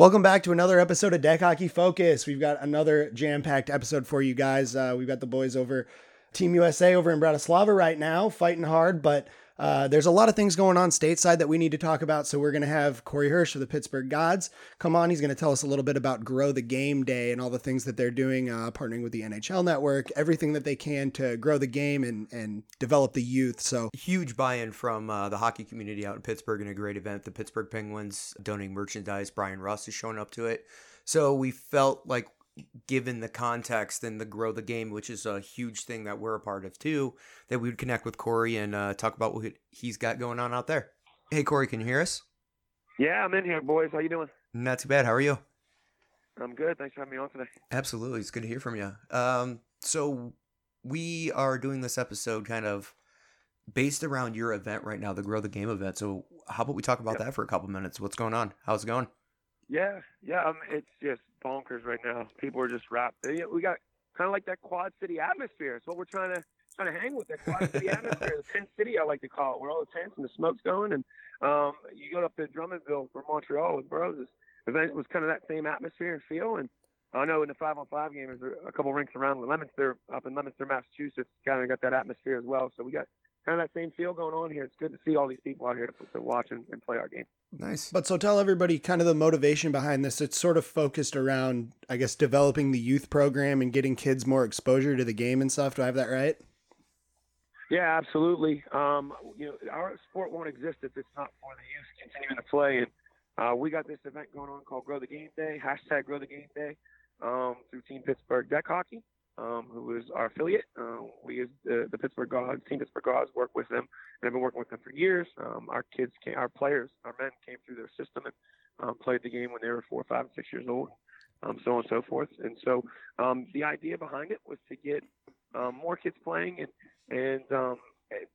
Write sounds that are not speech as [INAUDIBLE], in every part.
Welcome back to another episode of Deck Hockey Focus. We've got another jam-packed episode for you guys. Uh, we've got the boys over Team USA over in Bratislava right now, fighting hard, but uh, there's a lot of things going on stateside that we need to talk about. So we're going to have Corey Hirsch of the Pittsburgh Gods come on. He's going to tell us a little bit about Grow the Game Day and all the things that they're doing, uh, partnering with the NHL Network, everything that they can to grow the game and and develop the youth. So huge buy-in from uh, the hockey community out in Pittsburgh and a great event. The Pittsburgh Penguins donating merchandise. Bryan Rust is showing up to it. So we felt like given the context and the grow the game, which is a huge thing that we're a part of too, that we would connect with Corey and uh, talk about what he's got going on out there. Hey, Corey, can you hear us? Yeah, I'm in here, boys. How you doing? Not too bad. How are you? I'm good. Thanks for having me on today. Absolutely, it's good to hear from you. Um, so we are doing this episode kind of based around your event right now, the Grow the Game event. So how about we talk about yep. that for a couple minutes? What's going on? How's it going? Yeah, yeah. Um, it's just bonkers right now. People are just wrapped. We got kind of like that Quad City atmosphere. It's what we're trying to trying to hang with that Quad City atmosphere, the Tent City, I like to call it, where all the tents and the smoke's going. And um, you go up to Drummondville for Montreal with Bros. It was kind of that same atmosphere and feel. And I know in the five on five game, there's a couple rinks around Leominster, up in Leominster, Massachusetts, kind of got that atmosphere as well. So we got kind of that same feel going on here. It's good to see all these people out here to, to watch and, and play our game. Nice. But so tell everybody kind of the motivation behind this. It's sort of focused around, I guess, developing the youth program and getting kids more exposure to the game and stuff. Do I have that right? Yeah, absolutely. Um, you know, our sport won't exist if it's not for the youth continuing to play. And uh, we got this event going on called Grow the Game Day, hashtag Grow the Game Day, um, through Team Pittsburgh Deck Hockey um, who is our affiliate. Uh, we the, the, Pittsburgh Gods, Team Pittsburgh Gods, work with them, and I've been working with them for years. Um, our kids, came, our players, our men came through their system and um, played the game when they were four, five, and six years old, um, so on and so forth. And so um, the idea behind it was to get more kids playing, and and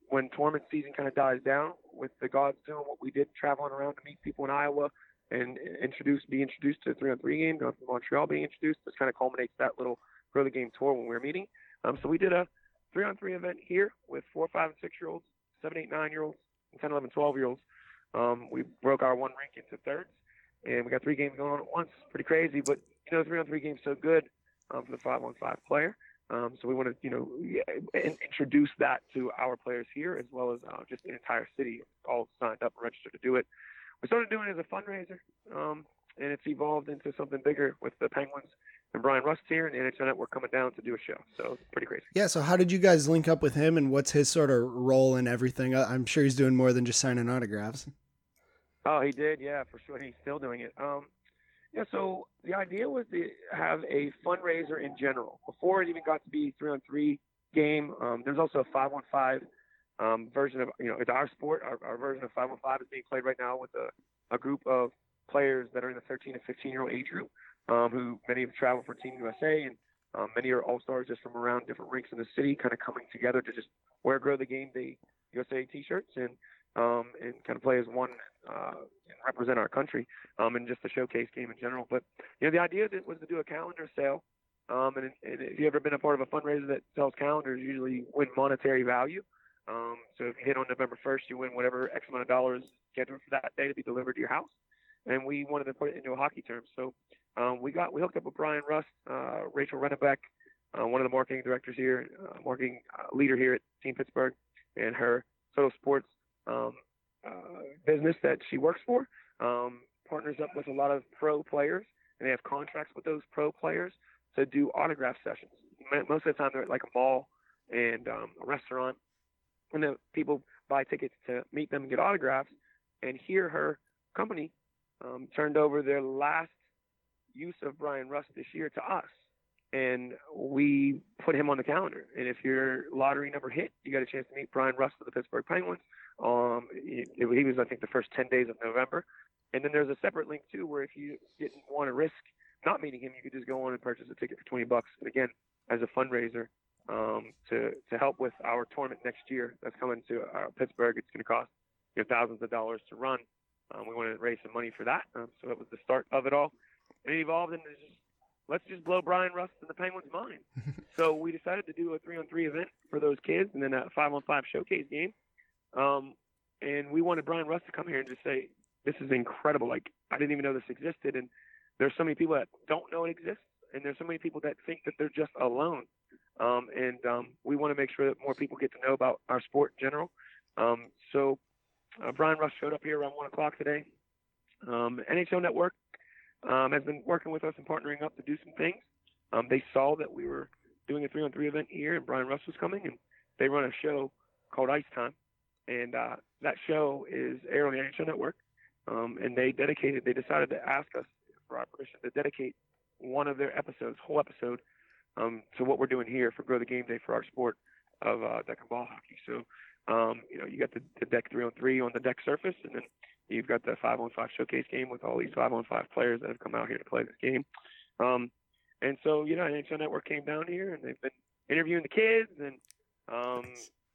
when tournament season kind of dies down, with the Gods doing what we did, traveling around to meet people in Iowa and introduce, be introduced to three on three game, going from Montreal being introduced, this kind of culminates that little The Game tour when we were meeting. Um, so we did a three on three event here with four, five, and six year olds, seven, eight, nine year olds, and 10, 11, 12 year olds. Um, we broke our one rink into thirds, and we got three games going on at once. Pretty crazy, but you know, three on three games so good um, for the five on five player. Um, so we want to, you know, introduce that to our players here as well as uh, just the entire city, all signed up and registered to do it. We started doing it as a fundraiser, um, and it's evolved into something bigger with the Penguins and Bryan Rust here and the NHL Network coming down to do a show. So pretty crazy. Yeah. So how did you guys link up with him, and what's his sort of role in everything? I'm sure he's doing more than just signing autographs. Oh, he did. Yeah, for sure. He's still doing it. Um, yeah. So the idea was to have a fundraiser in general before it even got to be three on three game. Um, there's also a five on five um, version of you know it's our sport. Our, our version of five on five is being played right now with a, a group of players that are in the 13 to 15 year old age group um, who many have traveled for Team USA, and um, many are all stars just from around different rinks in the city, kind of coming together to just wear Grow the Game Day USA T-shirts and um, and kind of play as one uh, and represent our country um, and just a showcase game in general. But you know, the idea was to do a calendar sale. Um, and, and if you've ever been a part of a fundraiser that sells calendars, usually win monetary value. Um, so if you hit on November 1st, you win whatever X amount of dollars scheduled for that day to be delivered to your house. And we wanted to put it into a hockey term. So um, we got we hooked up with Bryan Rust, uh, Rachel Rennebeck, uh, one of the marketing directors here, uh, marketing uh, leader here at Team Pittsburgh, and her Total Sports um, uh, business that she works for. Um, partners up with a lot of pro players, and they have contracts with those pro players to do autograph sessions. Most of the time, they're at like a mall and um, a restaurant, and the people buy tickets to meet them and get autographs. And here, her company um, turned over their last use of Bryan Rust this year to us. And we put him on the calendar. And if your lottery number hit, you got a chance to meet Bryan Rust of the Pittsburgh Penguins. Um, he, he was, I think, the first 10 days of November. And then there's a separate link, too, where if you didn't want to risk not meeting him, you could just go on and purchase a ticket for 20 bucks. And again, as a fundraiser um, to, to help with our tournament next year that's coming to uh, Pittsburgh, it's going to cost you know, thousands of dollars to run. Um, we wanted to raise some money for that. Um, so that was the start of it all it evolved into just let's just blow Bryan Rust and the Penguins' mind. [LAUGHS] so we decided to do a three on three event for those kids, and then a five on five showcase game. Um, and we wanted Bryan Rust to come here and just say, "This is incredible! Like I didn't even know this existed." And there's so many people that don't know it exists, and there's so many people that think that they're just alone. Um, and um, we want to make sure that more people get to know about our sport in general. Um, so uh, Bryan Rust showed up here around one o'clock today. Um, NHL Network um, has been working with us and partnering up to do some things. Um, they saw that we were doing a three-on-three event here, and Bryan Rust was coming, and they run a show called Ice Time, and uh, that show is aired on the NHL Network. Um, and they dedicated, they decided to ask us for our permission to dedicate one of their episodes, whole episode, um, to what we're doing here for Grow the Game Day for our sport of uh, deck and ball hockey. So, um, you know, you got the, the deck three on three on the deck surface, and then you've got the five on five showcase game with all these five on five players that have come out here to play this game. Um, and so, you know, NHL Network came down here and they've been interviewing the kids and um,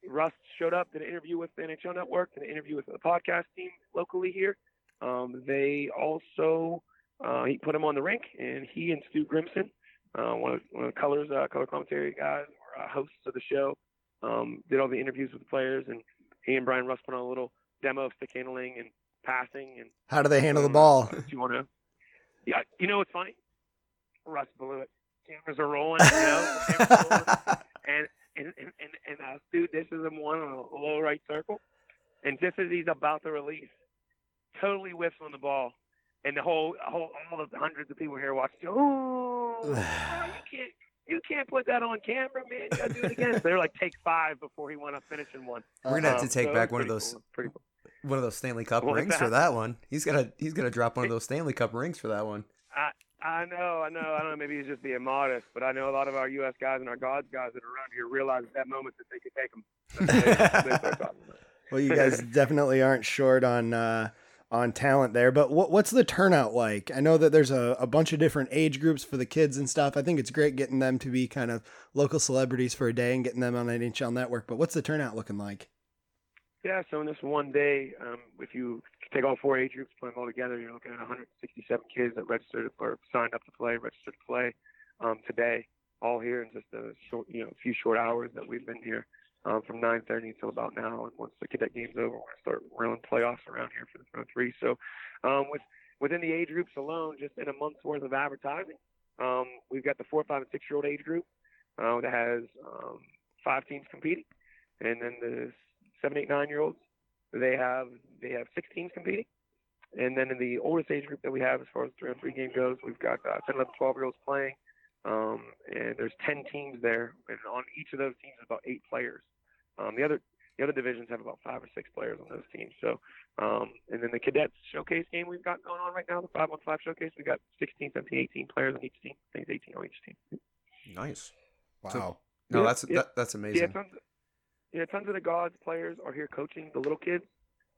Rust showed up, did an interview with the NHL Network, did an interview with the podcast team locally here. Um, they also uh, he put him on the rink, and he and Stu Grimson, uh, one, of, one of the colors uh, color commentary guys, were uh, hosts of the show. Um, did all the interviews with the players, and he and Bryan Rust put on a little demo of stick handling and passing. And how do they handle the ball? Do you want to? Yeah, you know what's funny? Rust blew it. Cameras are rolling, you know, [LAUGHS] and and and and, and uh, Stu dishes him one on a low right circle, and just as he's about to release, totally whiffs on the ball, and the whole, whole all the hundreds of people here watching. [SIGHS] Oh, you can't, you can't put that on camera, man. You gotta do it again. so they're like take five before he went up finishing one. We're gonna have to Um, take so back one of those cool. Pretty cool. one of those Stanley Cup What was rings for that? that one. He's gonna he's gonna drop one of [LAUGHS] those Stanley Cup rings for that one. I I know, I know, I don't know. Maybe he's just being modest, but I know a lot of our U.S. guys and our Gods guys that are around here realize at that moment that they could take [LAUGHS] them. They start talking about it. Well, you guys [LAUGHS] definitely aren't short on uh, on talent there. But what what's the turnout like? I know that there's a, a bunch of different age groups for the kids and stuff. I think it's great getting them to be kind of local celebrities for a day and getting them on NHL Network. But what's the turnout looking like? Yeah, so in this one day, um, if you take all four age groups, put them all together, you're looking at 167 kids that registered or signed up to play, registered to play um, today, all here in just a short, you know, few short hours that we've been here um, from 9:30 until about now. And once the cadet game's over, we're gonna start running playoffs around here for the Pro Three. So, um, with within the age groups alone, just in a month's worth of advertising, um, we've got the four, five, and six-year-old age group uh, that has um, five teams competing, and then the seven, eight, nine-year-olds they have they have six teams competing. And then in the oldest age group that we have, as far as the three on three game goes, we've got uh, 10, 11, 12 year olds playing. Um, and there's 10 teams there. And on each of those teams is about eight players. Um, the other the other divisions have about five or six players on those teams. So, um, and then the cadets showcase game we've got going on right now, the five on five showcase, we've got 16, 17, 18 players on each team. I think it's 18 on each team. Nice. Wow. No, Yeah, that's yeah. that, that's Yeah, amazing. tons. Of, yeah, tons of the gods players are here coaching the little kids.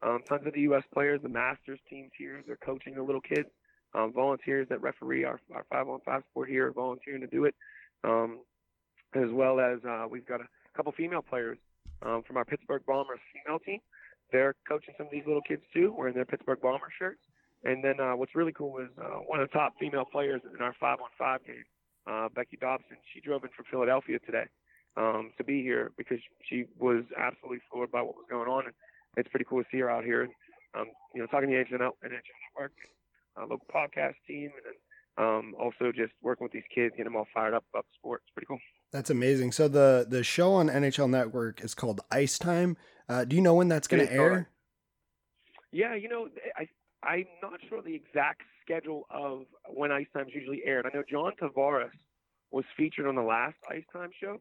Um, tons of the U.S. players, the Masters teams here, they're coaching the little kids. Um, volunteers that referee our our five on five sport here are volunteering to do it, um, as well as uh, we've got a couple female players um, from our Pittsburgh Bombers female team. They're coaching some of these little kids too, wearing their Pittsburgh Bomber shirts. And then uh, what's really cool is uh, one of the top female players in our five on five game, uh, Becky Dobson. She drove in from Philadelphia today um, to be here because she was absolutely floored by what was going on. And it's pretty cool to see her out here. Um, you know, talking to the NHL, NHL Network, uh, local podcast team, and um, also just working with these kids, getting them all fired up about the sport. It's pretty cool. That's amazing. So the the show on NHL Network is called Ice Time. Uh, do you know when that's going to air? Yeah, you know, I I'm not sure the exact schedule of when Ice Time's usually aired. I know John Tavares was featured on the last Ice Time show,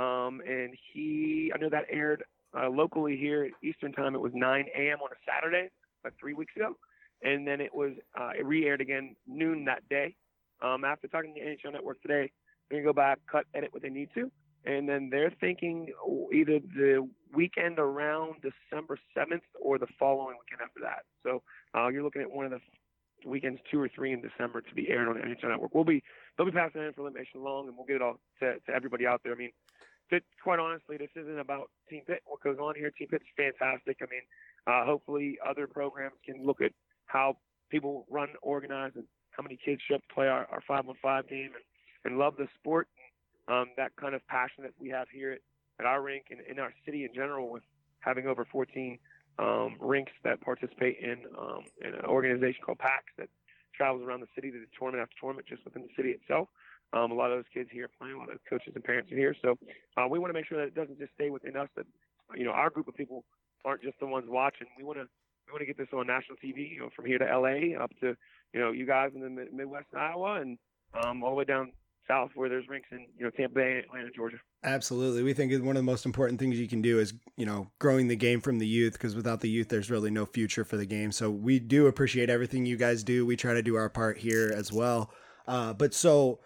um, and he I know that aired uh, locally here at Eastern Time. It was 9 a.m. on a Saturday, like three weeks ago, and then it was uh, it re-aired again noon that day. Um, after talking to NHL Network today, they're gonna go back, cut, edit what they need to, and then they're thinking either the weekend around December 7th or the following weekend after that. So uh, you're looking at one of the weekends, two or three in December, to be aired on the NHL Network. We'll be they'll be passing that information along, and we'll get it all to, to everybody out there. I mean, to, quite honestly, this isn't about Team Pitt. What goes on here, Team Pitt's fantastic. I mean, uh, hopefully other programs can look at how people run, organize, and how many kids show up to play our, our five on five game and, and love the sport. Um, that kind of passion that we have here at, at our rink and in our city in general with having over 14 um, rinks that participate in, um, in an organization called PAX that travels around the city to do tournament after tournament just within the city itself. Um, a lot of those kids here playing, a lot of coaches and parents are here. So uh, we want to make sure that it doesn't just stay within us. That you know our group of people aren't just the ones watching. We want to we want to get this on national TV. You know, from here to LA up to you know you guys in the Midwest Iowa and um, all the way down south where there's rinks in you know Tampa Bay, Atlanta, Georgia. Absolutely, we think one of the most important things you can do is you know growing the game from the youth because without the youth, there's really no future for the game. So we do appreciate everything you guys do. We try to do our part here as well. Uh, but so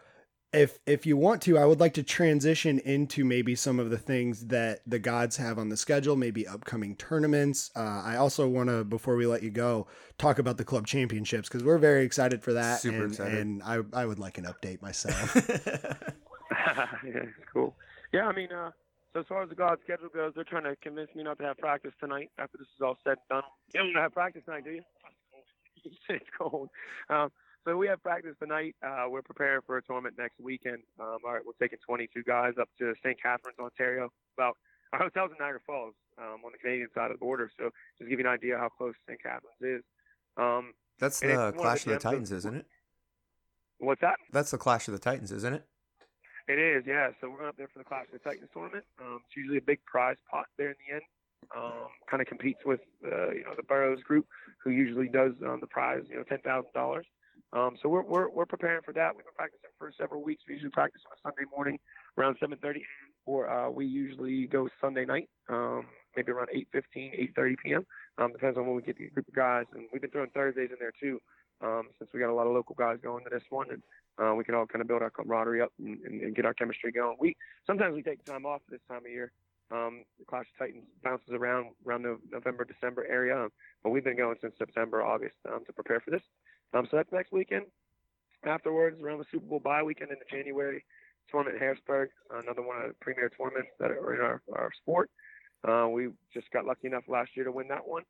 if if you want to, I would like to transition into maybe some of the things that the gods have on the schedule, maybe upcoming tournaments. Uh, I also want to, before we let you go, talk about the club championships because we're very excited for that. Super and, excited. and I I would like an update myself. [LAUGHS] yeah, cool. Yeah, I mean, uh, so as far as the God schedule goes, they're trying to convince me not to have practice tonight after this is all said and done. You don't want to have practice tonight, do you? [LAUGHS] it's cold. Um, so we have practice tonight. Uh, we're preparing for a tournament next weekend. Um, all right, we're taking 22 guys up to St. Catharines, Ontario. About our hotel's in Niagara Falls um, on the Canadian side of the border. So just give you an idea how close St. Catharines is. Um, That's the one of the Clash of the Titans, isn't it? what's that? That's the Clash of the Titans, isn't it? It is, yeah. So we're going up there for the Clash of the Titans tournament. Um, it's usually a big prize pot there in the end. Um, kind of competes with uh, you know the Burroughs group, who usually does um, the prize, you know, ten thousand dollars. Um, so we're, we're we're preparing for that. We've been practicing for several weeks. We usually practice on a Sunday morning around 7:30, or uh, we usually go Sunday night, um, maybe around 8:15, 8:30 p.m. Um, depends on when we get the group of guys, and we've been throwing Thursdays in there too, um, since we got a lot of local guys going to this one, and uh, we can all kind of build our camaraderie up and, and, and get our chemistry going. We sometimes we take time off this time of year. Um, the Clash of Titans bounces around around the November, December area, but we've been going since September, August um, to prepare for this. Um, so that's next weekend. Afterwards, around the Super Bowl bye weekend into January, tournament in Harrisburg, another one of the premier tournaments that are in our, our sport. Uh, we just got lucky enough last year to win that one.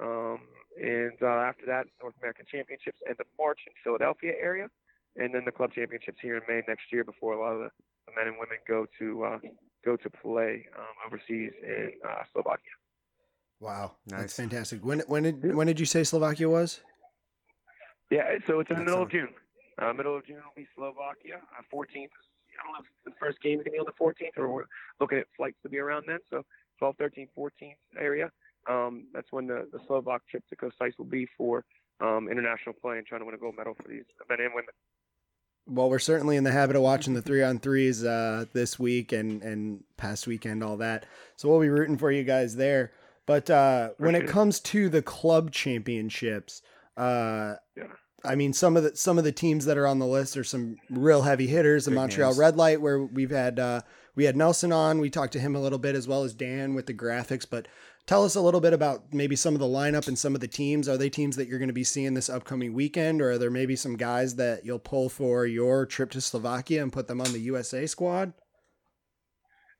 Um, and uh, after that, North American Championships end of March in Philadelphia area, and then the club championships here in May next year before a lot of the, the men and women go to uh, go to play um, overseas in uh, Slovakia. wow, that's fantastic. When when did when did you say Slovakia was? Yeah, so it's in the middle of. June. Uh, middle of June will be Slovakia. Uh, 14th. I don't know if the first game is going to be on the 14th, or we're looking at flights to be around then. So 12, 13, 14th area. Um, that's when the, the Slovak trip to Košice will be for um, international play and trying to win a gold medal for these men and women. Well, we're certainly in the habit of watching the three on threes uh, this week and and past weekend, all that. So we'll be rooting for you guys there. But uh, when it it. comes to the club championships, uh, Yeah. I mean some of the some of the teams that are on the list are some real heavy hitters. The Big Montreal names. Red Light, where we've had uh, we had Nelson on. We talked to him a little bit as well as Dan with the graphics. But tell us a little bit about maybe some of the lineup and some of the teams. Are they teams that you're going to be seeing this upcoming weekend, or are there maybe some guys that you'll pull for your trip to Slovakia and put them on the USA squad?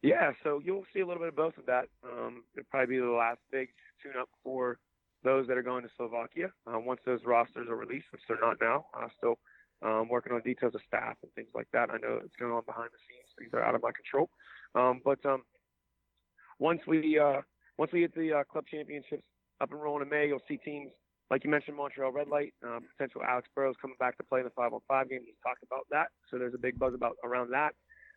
Yeah, so you'll see a little bit of both of that. Um, it'll probably be the last big tune-up for those that are going to Slovakia. Uh, once those rosters are released, which they're not now, uh, still um, working on details of staff and things like that. I know it's going on behind the scenes. Things are out of my control. Um, but um, once we uh, once we get the uh, club championships up and rolling in May, you'll see teams like you mentioned, Montreal Red Light, uh, potential Alex Burrows coming back to play in the five on five game. He's talked about that, so there's a big buzz about around that.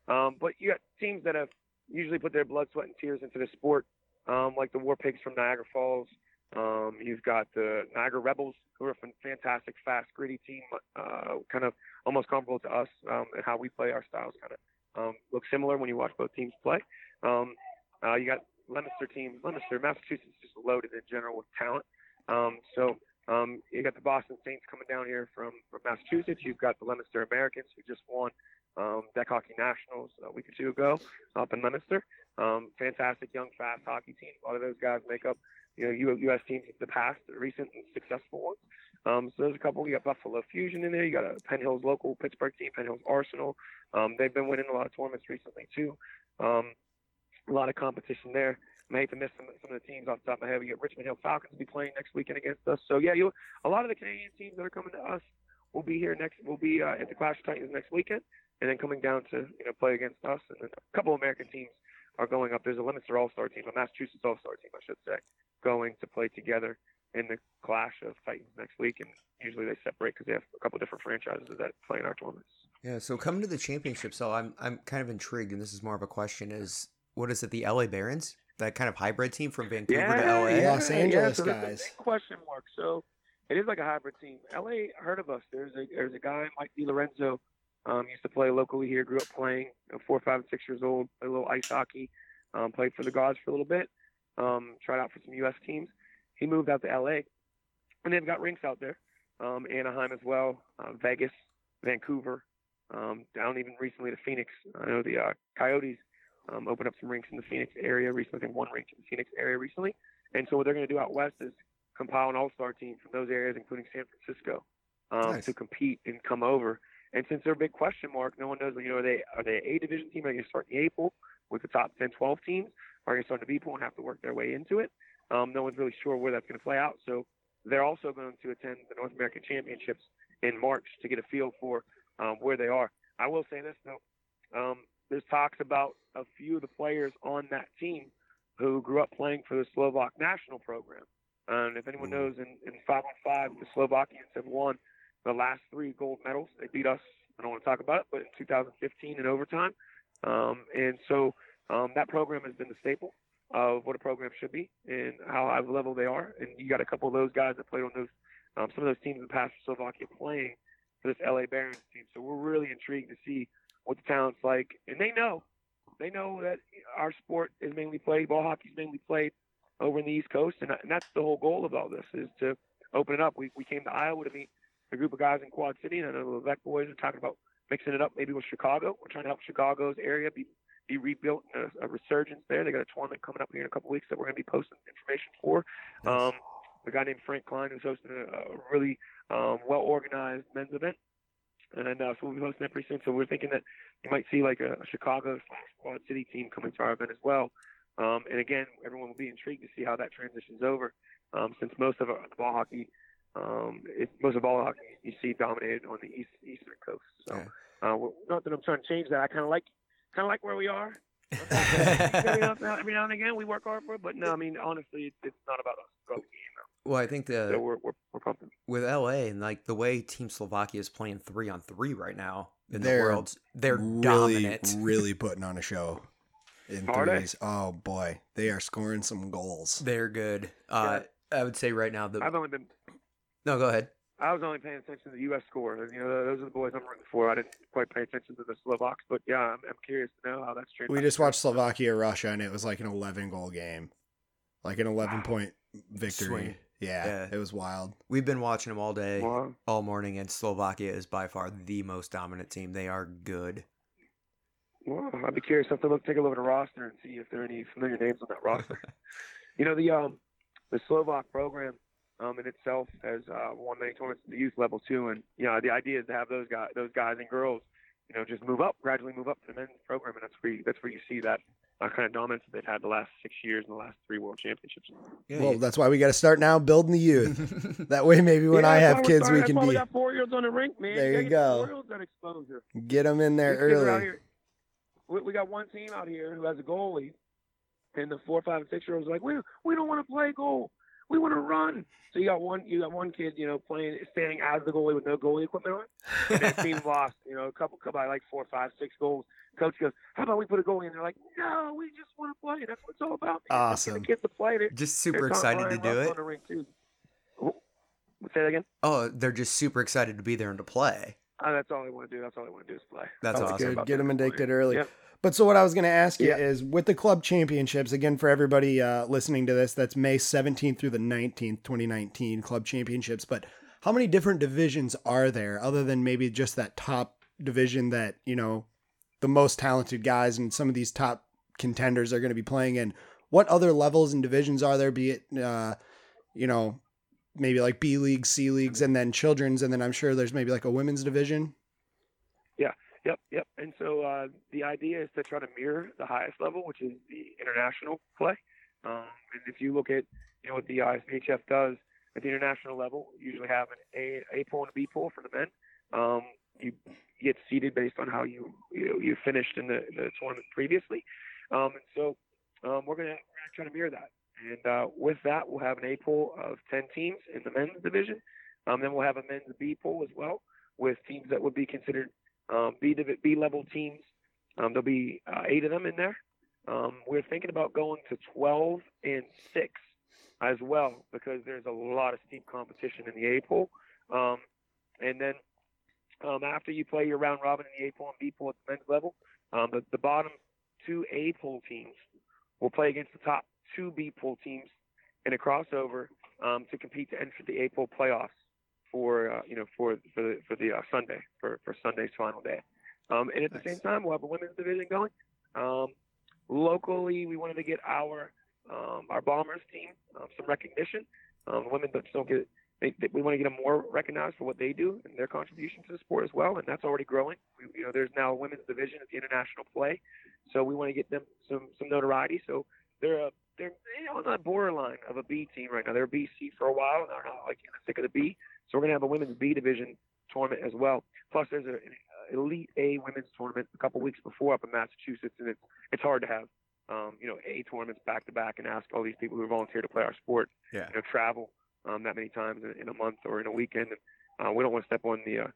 Um, but you got teams that have usually put their blood, sweat, and tears into the sport, um, like the War Pigs from Niagara Falls. Um, you've got the Niagara Rebels, who are a fantastic, fast, gritty team, uh, kind of almost comparable to us um, and how we play. Our styles kind of um, look similar when you watch both teams play. Um, uh, you got Leominster team. Leominster, Massachusetts, is just loaded in general with talent. Um, so um, you got the Boston Saints coming down here from, from Massachusetts. You've got the Leominster Americans who just won um, Deck Hockey Nationals a week or two ago up in Leominster. Um, fantastic young, fast hockey team. A lot of those guys make up you know U.S. teams of the past, the recent and successful ones. Um, so there's a couple. You got Buffalo Fusion in there. You got a Penn Hills local Pittsburgh team, Penn Hills Arsenal. Um, they've been winning a lot of tournaments recently too. Um, a lot of competition there. I hate to miss some, some of the teams off the top of my head. We got Richmond Hill Falcons will be playing next weekend against us. So yeah, you a lot of the Canadian teams that are coming to us will be here next. Will be uh, at the Clash of Titans next weekend, and then coming down to you know play against us. And a couple of American teams are going up. There's a Leominster All Star team, a Massachusetts All Star team, I should say, going to play together in the clash of Titans next week, and usually they separate because they have a couple different franchises that play in our tournaments. Yeah, so coming to the championship, so I'm I'm kind of intrigued, and this is more of a question: is what is it, the LA Barons, that kind of hybrid team from Vancouver yeah, to LA? Yeah, Los Angeles yeah, so guys. question mark. So it is like a hybrid team. LA heard of us. There's a there's a guy Mike DiLorenzo, um, used to play locally here. Grew up playing, you know, four, five, and six years old. Played a little ice hockey. Um, played for the Gods for a little bit. Um, tried out for some U.S. teams. He moved out to LA, and they've got rinks out there. Um, Anaheim as well, uh, Vegas, Vancouver, um, down even recently to Phoenix. I know the uh, Coyotes um, opened up some rinks in the Phoenix area recently. I think one rink in the Phoenix area recently. And so what they're going to do out west is compile an all-star team from those areas, including San Francisco, um, Nice. to compete and come over. And since they're a big question mark, no one knows. You know, are they are they a division team? Are they going to start in the A pool with the top 10, 12 teams? Are going to start in the B pool and have to work their way into it? Um, no one's really sure where that's going to play out. So they're also going to attend the North American Championships in March to get a feel for um, where they are. I will say this though, um, there's talks about a few of the players on that team who grew up playing for the Slovak national program. And if anyone knows, in, in 5 on 5, the Slovakians have won the last three gold medals. They beat us, I don't want to talk about it, but in 2015 in overtime. Um, and so um, that program has been the staple of what a program should be and how high level they are. And you got a couple of those guys that played on those, um, some of those teams in the past for Slovakia playing for this LA Barons team. So we're really intrigued to see what the talent's like. And they know, they know that our sport is mainly played, ball hockey is mainly played over in the East Coast. And, and that's the whole goal of all this is to open it up. We, we came to Iowa to meet a group of guys in Quad City, and I know the Levesque boys are talking about mixing it up maybe with Chicago. We're trying to help Chicago's area be be rebuilt and a, a resurgence there. They got a tournament coming up here in a couple weeks that we're going to be posting information for. Um, a guy named Frank Klein who's hosting a, a really um, well organized men's event. And uh, so we'll be hosting that pretty soon. So we're thinking that you might see like a, a Chicago slash Quad City team coming to our event as well. Um, and again, everyone will be intrigued to see how that transitions over, um, since most of our, the ball hockey, um, it, most of ball hockey you see dominated on the east eastern coast. So, Yeah. Uh, well, not that I'm trying to change that. I kind of like kind of like where we are. [LAUGHS] every, now, every now and again, we work hard for it, but no, I mean honestly, it's, it's not about us. It's about the game. well, I think Now. So we're, we're we're pumping. with LA and like the way Team Slovakia is playing three on three right now in They're the world, they're really, dominant. [LAUGHS] really putting on a show in Are they? threes. Oh boy, they are scoring some goals. They're good. Uh, I would say right now the I've only been no. Go ahead. I was only paying attention to the U.S. score. You know, those are the boys I'm rooting for. I didn't quite pay attention to the Slovaks, but yeah, I'm, I'm curious to know how that's changed. We just watched Slovakia Russia, and it was like an 11 goal game, like an 11 Wow. point victory. Yeah, Yeah. it was wild. We've been watching them all day, Wow. all morning, and Slovakia is by far the most dominant team. They are good. Well, I'd be curious. I have to look, take a look at the roster and see if there are any familiar names on that roster. [LAUGHS] you know, the um, the Slovak program um, in itself has uh, won many tournaments at the youth level too, and you know, the idea is to have those guys, those guys and girls, you know, just move up, gradually move up to the men's program, and that's where you, that's where you see that uh, kind of dominance that they've had the last six years and the last three world championships. Well, that's why we got to start now building the youth. [LAUGHS] that way, maybe when Yeah, I have why we're kids, we can that's why be We got four year olds on the rink, man. There gotta you get go. Four year olds that exposure. get them in there These kids early. here- We, we got one team out here who has a goalie, and the four, five, and six year olds are like, we we don't want to play goal, we want to run. So you got one, you got one kid, you know, playing, standing as the goalie with no goalie equipment on. And that team [LAUGHS] lost, you know, a couple, couple, like four, five, six goals. Coach goes, how about we put a goalie in? They're like, no, we just want to play. That's what it's all about. man. Just get Awesome. The kids to play. They're, just super excited to do it. On too. Say that again. Oh, they're just super excited to be there and to play. Oh, that's all they want to do. That's all they want to do is play. That's That's awesome. good. About Get them addicted early. Yep. But so what I was going to ask you Yeah. is with the club championships again for everybody uh, listening to this, that's May 17th through the 19th, 2019 club championships. But how many different divisions are there other than maybe just that top division that you know the most talented guys and some of these top contenders are going to be playing in? What other levels and divisions are there? Be it uh, you know maybe like B leagues, C leagues, and then children's, and then I'm sure there's maybe like a women's division. Yep, yep. And so uh, the idea is to try to mirror the highest level, which is the international play. Um, and if you look at you know what the ISBHF does at the international level, you usually have an A, A pool and a B pool for the men. Um, you get seeded based on how you you, you finished in the, the tournament previously. Um, and so um, we're we're gonna try to mirror that. And uh, with that, we'll have an A pool of 10 teams in the men's division. Um, then we'll have a men's B pool as well with teams that would be considered um, B, B level teams. Um, there'll be uh, eight of them in there. Um, we're thinking about going to 12 and 6 as well because there's a lot of steep competition in the A pool. Um, and then um, after you play your round robin in the A pool and B pool at the men's level, the, the bottom two A pool teams will play against the top two B pool teams in a crossover um, to compete to enter the A pool playoffs for uh, you know for for the, for the uh, Sunday for, for Sunday's final day. Um, and at nice. the same time, we'll have a women's division going. Um, locally, we wanted to get our um, our bombers team um, some recognition. Um, women don't get they, they, we want to get them more recognized for what they do and their contribution to the sport as well, and that's already growing. We, you know, there's now a women's division at the international play, so we want to get them some some notoriety. So they're a they're you know, on the borderline of a B team right now. They're a BC for a while, and they're not like sick of the B. So we're gonna have a women's B division tournament as well. Plus, there's an elite A women's tournament a couple weeks before up in Massachusetts, and it's it's hard to have um, you know A tournaments back to back and ask all these people who volunteer to play our sport, yeah. you know, travel um, that many times in, in, a month or in a weekend. And uh, we don't want to step on the uh,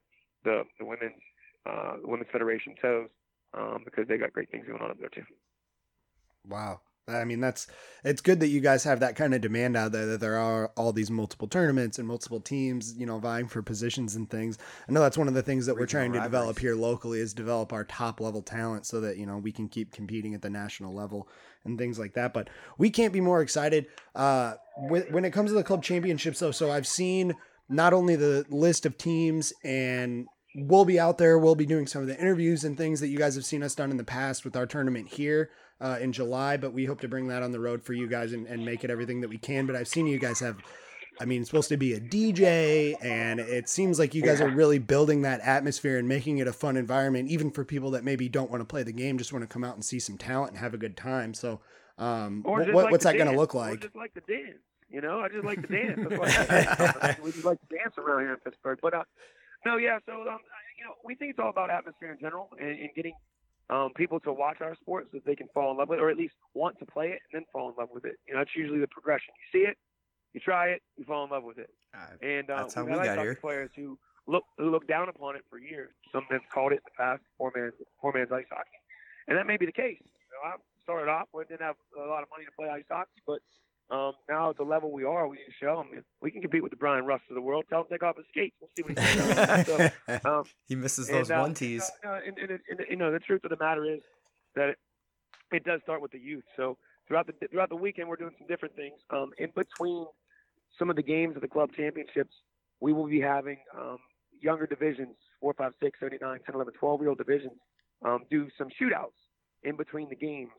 the the women's uh, the women's federation toes um, because they got great things going on up there too. Wow. I mean, that's it's good that you guys have that kind of demand out there that there are all these multiple tournaments and multiple teams, you know, vying for positions and things. I know that's one of the things that Regional we're trying to develop here locally is develop our top level talent so that, you know, we can keep competing at the national level and things like that. But we can't be more excited uh, when, when it comes to the club championships, though. So I've seen not only the list of teams and we'll be out there, we'll be doing some of the interviews and things that you guys have seen us done in the past with our tournament here uh, in July, but we hope to bring that on the road for you guys and, and make it everything that we can. But I've seen you guys have, I mean, it's supposed to be a DJ, and it seems like you guys yeah. are really building that atmosphere and making it a fun environment, even for people that maybe don't want to play the game, just want to come out and see some talent and have a good time. So, um, what, like what's that going to look like? just like the dance, you know. I just like to dance. That's [LAUGHS] we just like to dance around here in Pittsburgh. But uh, no, yeah. So um, you know, we think it's all about atmosphere in general and, and getting um, people to watch our sport so that they can fall in love with it, or at least want to play it and then fall in love with it. You know, that's usually the progression. You see it, you try it, you fall in love with it. Uh, and uh, that's how we got here. Players who look who look down upon it for years. Some have called it in the past four man four man's ice hockey, and that may be the case. You know, I started off with didn't have a lot of money to play ice hockey, but um, now at the level we are, we can show them we can compete with the Bryan Rust of the world. Tell him to take off his skates. We'll see what he can do. so, um, he misses those and, uh, one tees. Uh, and, and, and, you know, the truth of the matter is that it, it, does start with the youth. So throughout the throughout the weekend, we're doing some different things. Um, in between some of the games of the club championships, we will be having um, younger divisions, 4, 5, 6, 39, 10, 11, 12 year old divisions, um, do some shootouts in between the games.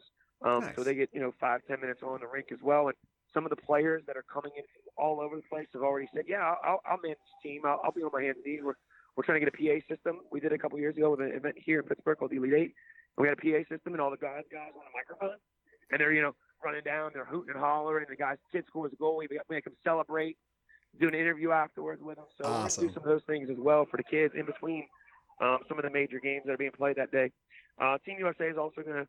Um, nice. So they get you know five ten minutes on the rink as well, and some of the players that are coming in all over the place have already said, "Yeah, I'll, I'll manage the team. I'll, I'll be on my hands and knees." We're we're trying to get a PA system. We did a couple years ago with an event here in Pittsburgh called the Elite Eight, and we had a PA system, and all the guys guys on a microphone, and they're you know running down, they're hooting and hollering. The guys, kid scores a goal, we make them celebrate, do an interview afterwards with them. So awesome. we're do some of those things as well for the kids in between um, some of the major games that are being played that day. Uh, Team USA is also gonna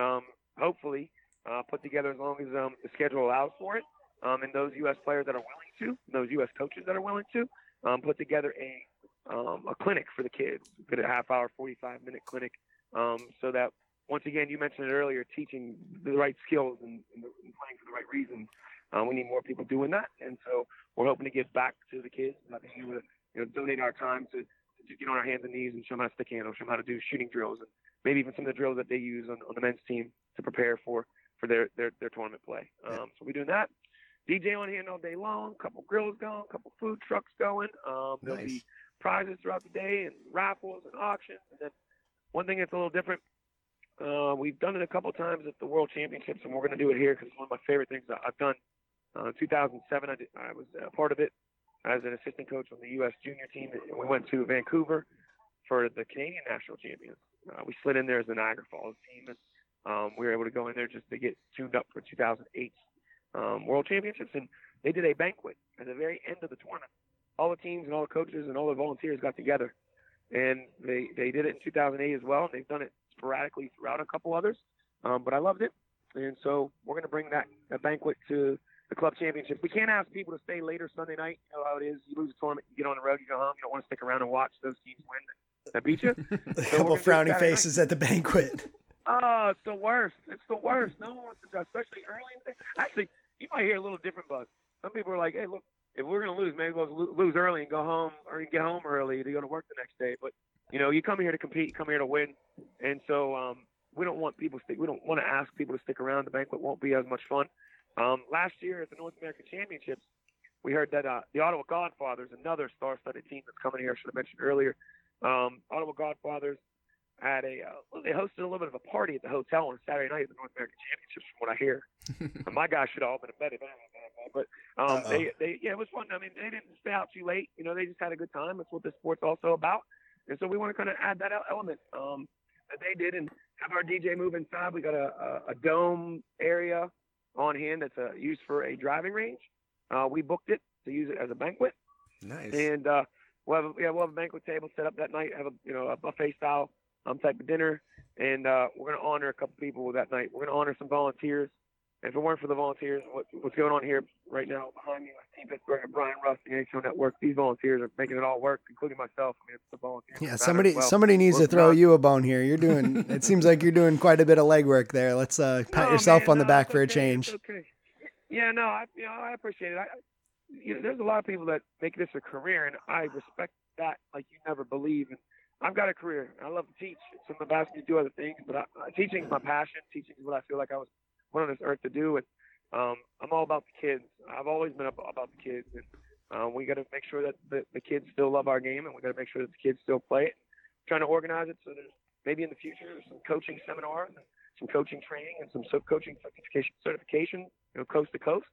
um, hopefully uh, put together as long as um, the schedule allows for it. Um, and those U.S. players that are willing to, those U.S. coaches that are willing to, um, put together a um, a clinic for the kids, get a half hour, 45 minute clinic, um, so that once again, you mentioned it earlier, teaching the right skills and, and, playing for the right reasons. Uh, we need more people doing that, and so we're hoping to give back to the kids, not being able to you know, donate our time to, to get on our hands and knees and show them how to stick handle, show them how to do shooting drills, and maybe even some of the drills that they use on, on the men's team to prepare for for their their, their tournament play. Um, so we're doing that. DJ on hand all day long. Couple grills going, couple food trucks going. Um, there'll be prizes throughout the day and raffles and auctions. And then one thing that's a little different, uh, we've done it a couple times at the World Championships, and we're going to do it here because it's one of my favorite things I've done. Uh, 2007, I, did, I was a part of it as an assistant coach on the U.S. junior team. And we went to Vancouver for the Canadian national champions. Uh, we slid in there as the Niagara Falls team, and um, we were able to go in there just to get tuned up for 2008 um, World Championships, and they did a banquet at the very end of the tournament. All the teams and all the coaches and all the volunteers got together, and they they did it in 2008 as well. And they've done it sporadically throughout a couple others, um, but I loved it. and so we're going to bring that, that banquet to the club championship. We can't ask people to stay later Sunday night. You know how it is. You lose a tournament, you get on the road, you go home. You don't want to stick around and watch those teams win that beat you. a [LAUGHS] so couple frowny faces night. at the banquet. Oh, it's the worst. It's the worst. No one wants to, especially early in the day. Actually, you might hear a little different buzz. Some people are like, "Hey, look, if we're gonna lose, maybe we'll lose early and go home, or get home early to go to work the next day." But you know, you come here to compete, you come here to win, and so um, we don't want people to stick. We don't want to ask people to stick around. The banquet won't be as much fun. Um, last year at the North American Championships, we heard that uh, the Ottawa Godfathers, another star-studded team that's coming here, I should have mentioned earlier. Um, Ottawa Godfathers had a uh, they hosted a little bit of a party at the hotel on Saturday night at the North American Championships, from what I hear. [LAUGHS] my guys should have all been bed, but um, they they yeah, it was fun. I mean, they didn't stay out too late. You know, they just had a good time. That's what the sport's also about. And so we want to kind of add that element um, that they did and have our DJ move inside. We got a, a, a dome area on hand that's uh, used for a driving range. Uh, we booked it to use it as a banquet. Nice. And uh, we'll have a, yeah, we'll have a banquet table set up that night. Have a you know a buffet style um, type of dinner, and uh, we're going to honor a couple people that night. We're going to honor some volunteers And if it weren't for the volunteers, what, what's going on here right now behind me with Team Pittsburgh and Brian Russ, the NHL Network, these volunteers are making it all work, including myself. I mean, it's the volunteers. Yeah, somebody well. somebody needs to throw you a bone here. You're doing. [LAUGHS] it seems like you're doing quite a bit of legwork there. Let's uh, pat no, yourself man, on the back for okay, a change. Okay. Yeah, no, I you know I appreciate it. I, you know, there's a lot of people that make this a career, and I respect that like you never believe. And I've got a career. I love to teach. Some of best to do other things, but I, teaching is my passion. Teaching is what I feel like I was put on this earth to do. And um, I'm all about the kids. I've always been about the kids, and um, we got to make sure that the, the kids still love our game, and we got to make sure that the kids still play it. I'm trying to organize it so there's maybe in the future some coaching seminars, and some coaching training, and some coaching certification, certification, you know, coast to coast,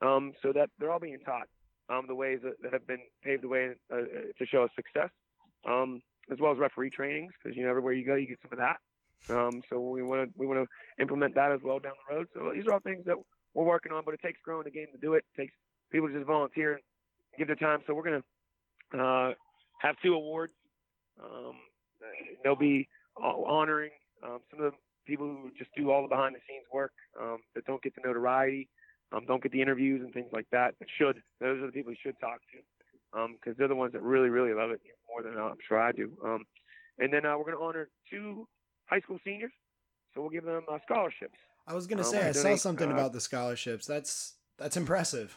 um, so that they're all being taught um, the ways that, that, have been paved the way uh, to show us success, um, as well as referee trainings, because you know everywhere you go, you get some of that. Um, so we want to we want to implement that as well down the road. So these are all things that we're working on, but it takes growing the game to do it. It takes people to just volunteer and give their time. So we're to uh, have two awards. Um, they'll be honoring um, some of the people who just do all the behind the scenes work um, that don't get the notoriety, um, don't get the interviews and things like that. Should those are the people you should talk to because um, they're the ones that really, really love it more than I'm sure I do. Um, and then uh, we're going to honor two high school seniors, so we'll give them uh, scholarships. I was gonna um, say I saw something uh, about the scholarships. That's that's impressive.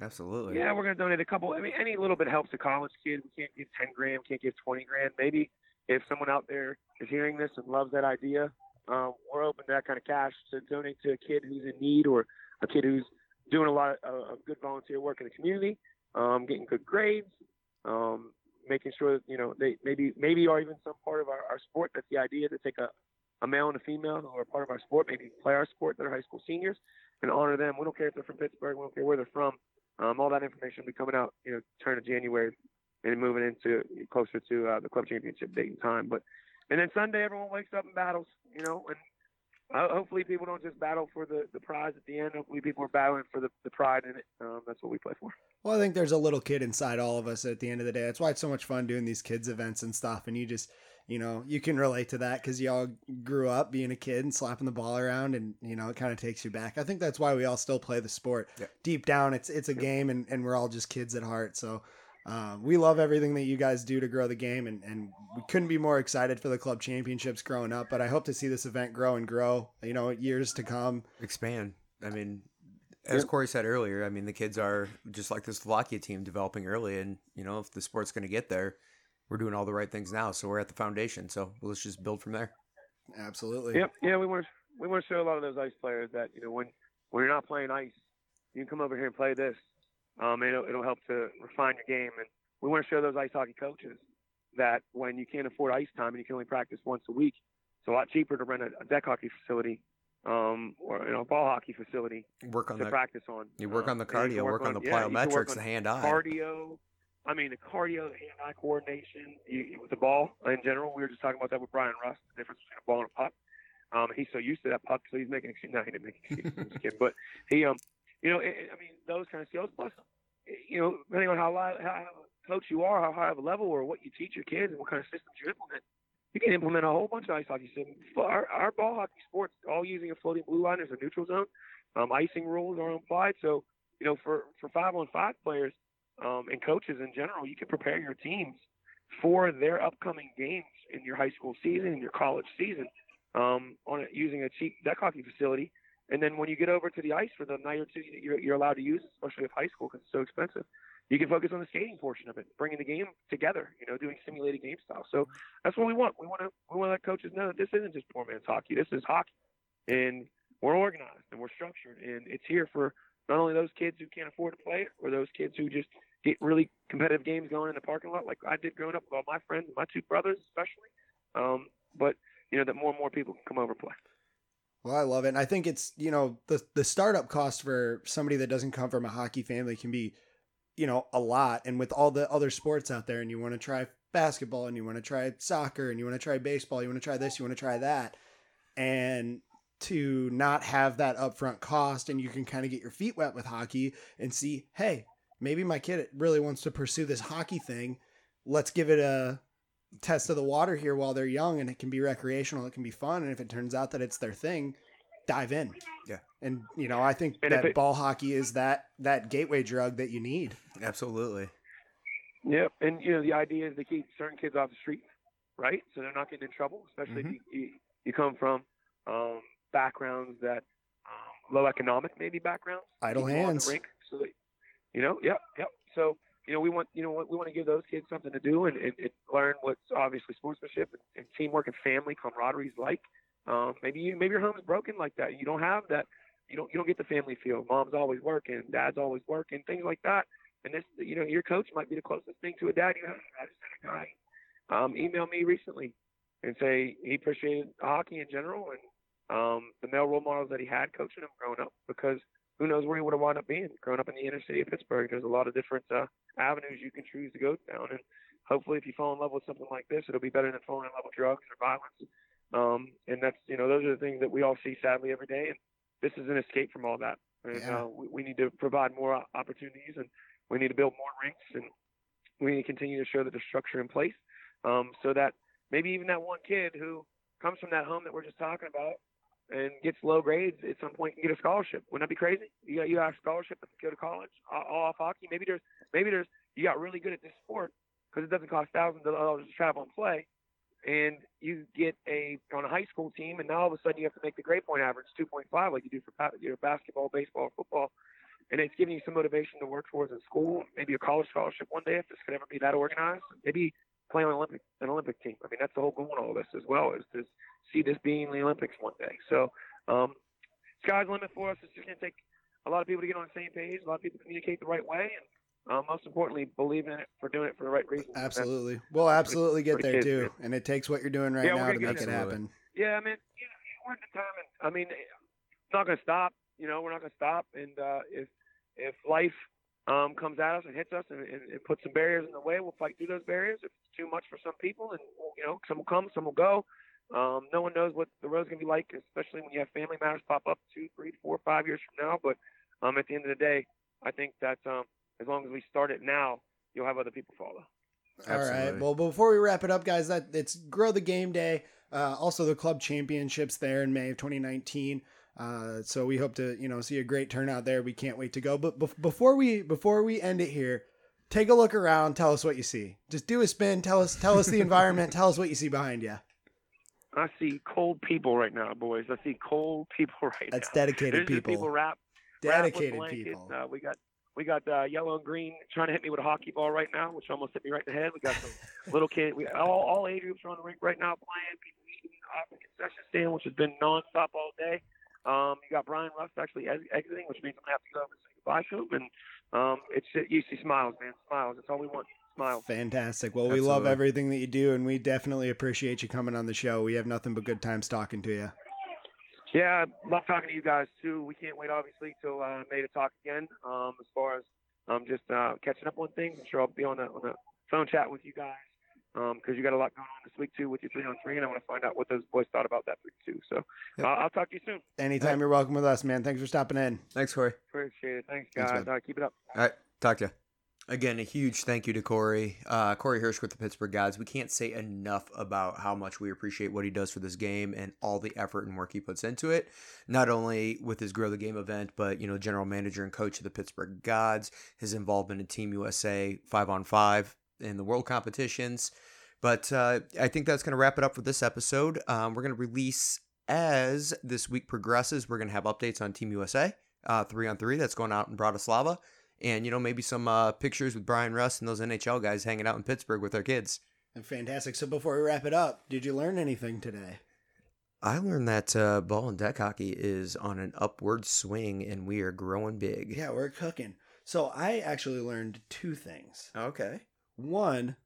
Absolutely. Yeah, we're gonna donate a couple. I mean, any little bit helps a college kid. We can't give ten grand, can't give twenty grand. Maybe if someone out there is hearing this and loves that idea, uh, we're open to that kind of cash to donate to a kid who's in need or a kid who's doing a lot of, of good volunteer work in the community, um, getting good grades, um, making sure that you know they maybe maybe or even some part of our, our sport. That's the idea to take a a male and a female who are part of our sport, maybe play our sport that are high school seniors, and honor them. We don't care if they're from Pittsburgh. We don't care where they're from. Um, all that information will be coming out, you know, turn of January and moving into closer to uh, the club championship date and time. But and then Sunday, everyone wakes up and battles, you know, and uh, hopefully people don't just battle for the, the prize at the end. Hopefully people are battling for the, the pride in it. Um, that's what we play for. Well, I think there's a little kid inside all of us at the end of the day. That's why it's so much fun doing these kids events and stuff. And you just you know, you can relate to that because y'all grew up being a kid and slapping the ball around, and you know, it kind of takes you back. I think that's why we all still play the sport. Yeah. Deep down, it's it's a game, and, and we're all just kids at heart. So uh, we love everything that you guys do to grow the game, and, and we couldn't be more excited for the club championships growing up. But I hope to see this event grow and grow, you know, years to come. Expand. I mean, as yep. Corey said earlier, I mean, the kids are just like the Slovakia team developing early, and you know, if the sport's going to get there we're doing all the right things now. So we're at the foundation. So let's just build from there. Absolutely. Yep. Yeah, we want to we want to show a lot of those ice players that you know when when you're not playing ice, you can come over here and play this. Um, it'll it'll help to refine your game, and we want to show those ice hockey coaches that when you can't afford ice time and you can only practice once a week, it's a lot cheaper to rent a, a deck hockey facility um, or you know, a ball hockey facility work on to the, practice on. You work um, on the cardio, work, work, on, the plyometrics, the hand eye. Cardio, I mean, the cardio, the hand-eye coordination you, with the ball in general. We were just talking about that with Brian Russ, the difference between a ball and a puck. Um, he's so used to that puck, so he's making [LAUGHS] excuses. No, he didn't make excuses, but he, um, you know, it, I mean, those kind of skills. Plus, you know, depending on how, how coach you are, how high of a level, or what you teach your kids, and what kind of systems you implement, you can implement a whole bunch of ice hockey systems. Our, our ball hockey sports, all using a floating blue line as a neutral zone. Um, icing rules are applied. So, you know, for, for five on five players um, and coaches in general, you can prepare your teams for their upcoming games in your high school season, in your college season, um, on a, using a cheap deck hockey facility. And then when you get over to the ice for the night or two you're, you're allowed to use, especially with high school because it's so expensive, you can focus on the skating portion of it, bringing the game together. You know, doing simulated game style. So that's what we want. We want to we want to let coaches know that this isn't just poor man's hockey. This is hockey, and we're organized and we're structured, and it's here for not only those kids who can't afford to play it, or those kids who just get really competitive games going in the parking lot, like I did growing up with all my friends, my two brothers especially. Um, but you know that more and more people can come over and play. Well, I love it. And I think it's, you know, the the startup cost for somebody that doesn't come from a hockey family can be you know, a lot. And with all the other sports out there, and you want to try basketball, and you want to try soccer, and you want to try baseball, you want to try this, you want to try that, and to not have that upfront cost, and you can kind of get your feet wet with hockey and see, hey, maybe my kid really wants to pursue this hockey thing. Let's give it a test of the water here while they're young, and it can be recreational, it can be fun, and if it turns out that it's their thing, dive in. Yeah. And you know, I think And that it- ball hockey is that that gateway drug that you need. Absolutely. Yep, and you know the idea is to keep certain kids off the street, right? So they're not getting in trouble, especially Mm-hmm. if you, you, you come from um, backgrounds that um, low economic maybe backgrounds. Idle Keep them on the hands. rink, so that, you know, yep, yep. So you know we want you know we want to give those kids something to do and, and, and learn what's obviously sportsmanship and, and teamwork and family camaraderie is like. Um, maybe you maybe your home is broken like that. You don't have that. You don't you don't get the family feel. Mom's always working, dad's always working, things like that. And this, you know, your coach might be the closest thing to a dad you have. I just had a guy um, email me recently and say he appreciated hockey in general and um, the male role models that he had coaching him growing up because who knows where he would have wound up being growing up in the inner city of Pittsburgh. There's a lot of different uh, avenues you can choose to go down, and hopefully, if you fall in love with something like this, it'll be better than falling in love with drugs or violence. Um, and that's you know those are the things that we all see sadly every day, and this is an escape from all that. And Yeah. uh, we, we need to provide more opportunities, and we need to build more rinks, and we need to continue to show that there's structure in place, um, so that maybe even that one kid who comes from that home that we're just talking about and gets low grades at some point can get a scholarship. Wouldn't that be crazy? You got you got a scholarship to go to college all all off hockey. Maybe there's maybe there's you got really good at this sport because it doesn't cost thousands of dollars to travel and play, and you get a on a high school team, and now all of a sudden you have to make the grade point average 2.5 like you do for you know, basketball, baseball, football, and it's giving you some motivation to work towards in school, maybe a college scholarship one day if this could ever be that organized. Maybe play on an Olympic an Olympic team. I mean that's the whole goal in all this as well is to see this being the Olympics one day. So um, sky's the limit for us. It's just going to take a lot of people to get on the same page, a lot of people to communicate the right way, and uh, most importantly, believe in it for doing it for the right reasons. And that's- Absolutely. We'll absolutely get there kids, too. man. And it takes what you're doing right Yeah, now to make it happen. Yeah, I mean, you know, we're determined. I mean, it's not going to stop. You know, we're not going to stop. And uh, if if life um, comes at us and hits us and, and, and puts some barriers in the way, we'll fight through those barriers. If it's too much for some people, and you know, some will come, some will go. Um, no one knows what the road's going to be like, especially when you have family matters pop up two, three, four, five years from now. But um, at the end of the day, I think that um, as long as we start it now, you'll have other people follow. All right. Well, before we wrap it up, guys, that it's Grow the Game Day. Uh, also, the club championships there in May of 2019. Uh, so we hope to, you know, see a great turnout there. We can't wait to go. But bef- before we before we end it here, take a look around. Tell us what you see. Just do a spin. Tell us tell us the environment. [LAUGHS] Tell us what you see behind you. I see cold people right now, boys. I see cold [LAUGHS] people right That's now. That's dedicated There's people. people wrap wrap Dedicated blankets. people. Uh, we got we got uh, yellow and green trying to hit me with a hockey ball right now, which almost hit me right in the head. We got some [LAUGHS] little kid. We all all age groups are on the rink right now playing. People eating off the concession stand, which has been nonstop all day. Um, you got Bryan Rust actually ex- exiting, which means I'm gonna have to go over and say goodbye to him. And um, it's you see smiles, man, smiles. That's all we want. Smiles. Fantastic. Well, we love everything that you do, and we definitely appreciate you coming on the show. We have nothing but good times talking to you. Yeah, love talking to you guys too. We can't wait, obviously, till uh, May to talk again. Um, as far as um, just uh, catching up on things, I'm sure I'll be on a, on a phone chat with you guys because you got a lot going on this week too with your three on three, and I want to find out what those boys thought about that week too. So Yep. uh, I'll talk to you soon. Anytime you're welcome with us, man. Thanks for stopping in. Thanks, Corey. Appreciate it. Thanks, Thanks, guys. man. All right, keep it up. All right. Talk to you. Again, a huge thank you to Corey. Uh, Corey Hirsch with the Pittsburgh Gods. We can't say enough about how much we appreciate what he does for this game and all the effort and work he puts into it. Not only with his Grow the Game event, but you know, general manager and coach of the Pittsburgh Gods, his involvement in Team USA five on five in the world competitions. But uh, I think that's going to wrap it up for this episode. Um, we're going to release as this week progresses. We're going to have updates on Team USA uh, three on three that's going out in Bratislava and you know maybe some uh, pictures with Bryan Rust and those NHL guys hanging out in Pittsburgh with their kids. And Fantastic. So before we wrap it up, did you learn anything today? I learned that uh, ball and deck hockey is on an upward swing, and we are growing big. Yeah, we're cooking. So I actually learned two things. Okay. One,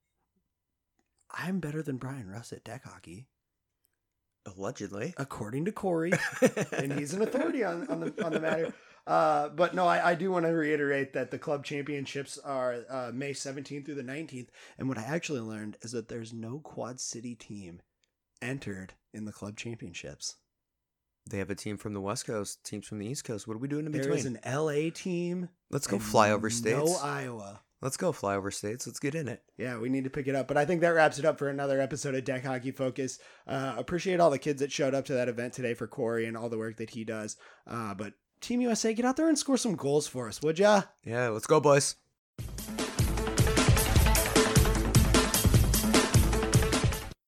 I'm better than Bryan Rust at deck hockey. Allegedly, according to Corey, [LAUGHS] and he's an authority on, on the on the matter. Uh, but no, I, I do want to reiterate that the club championships are uh, May 17th through the 19th. And what I actually learned is that there's no Quad City team entered in the club championships. They have a team from the West Coast, teams from the East Coast. What are we doing in between? There is an LA team. Let's go fly over states. No Iowa. Let's go fly over states. Let's get in it. Yeah, we need to pick it up. But I think that wraps it up for another episode of Deck Hockey Focus. Uh, appreciate all the kids that showed up to that event today for Corey and all the work that he does. Uh, but Team USA, get out there and score some goals for us, would ya? Yeah, let's go, boys.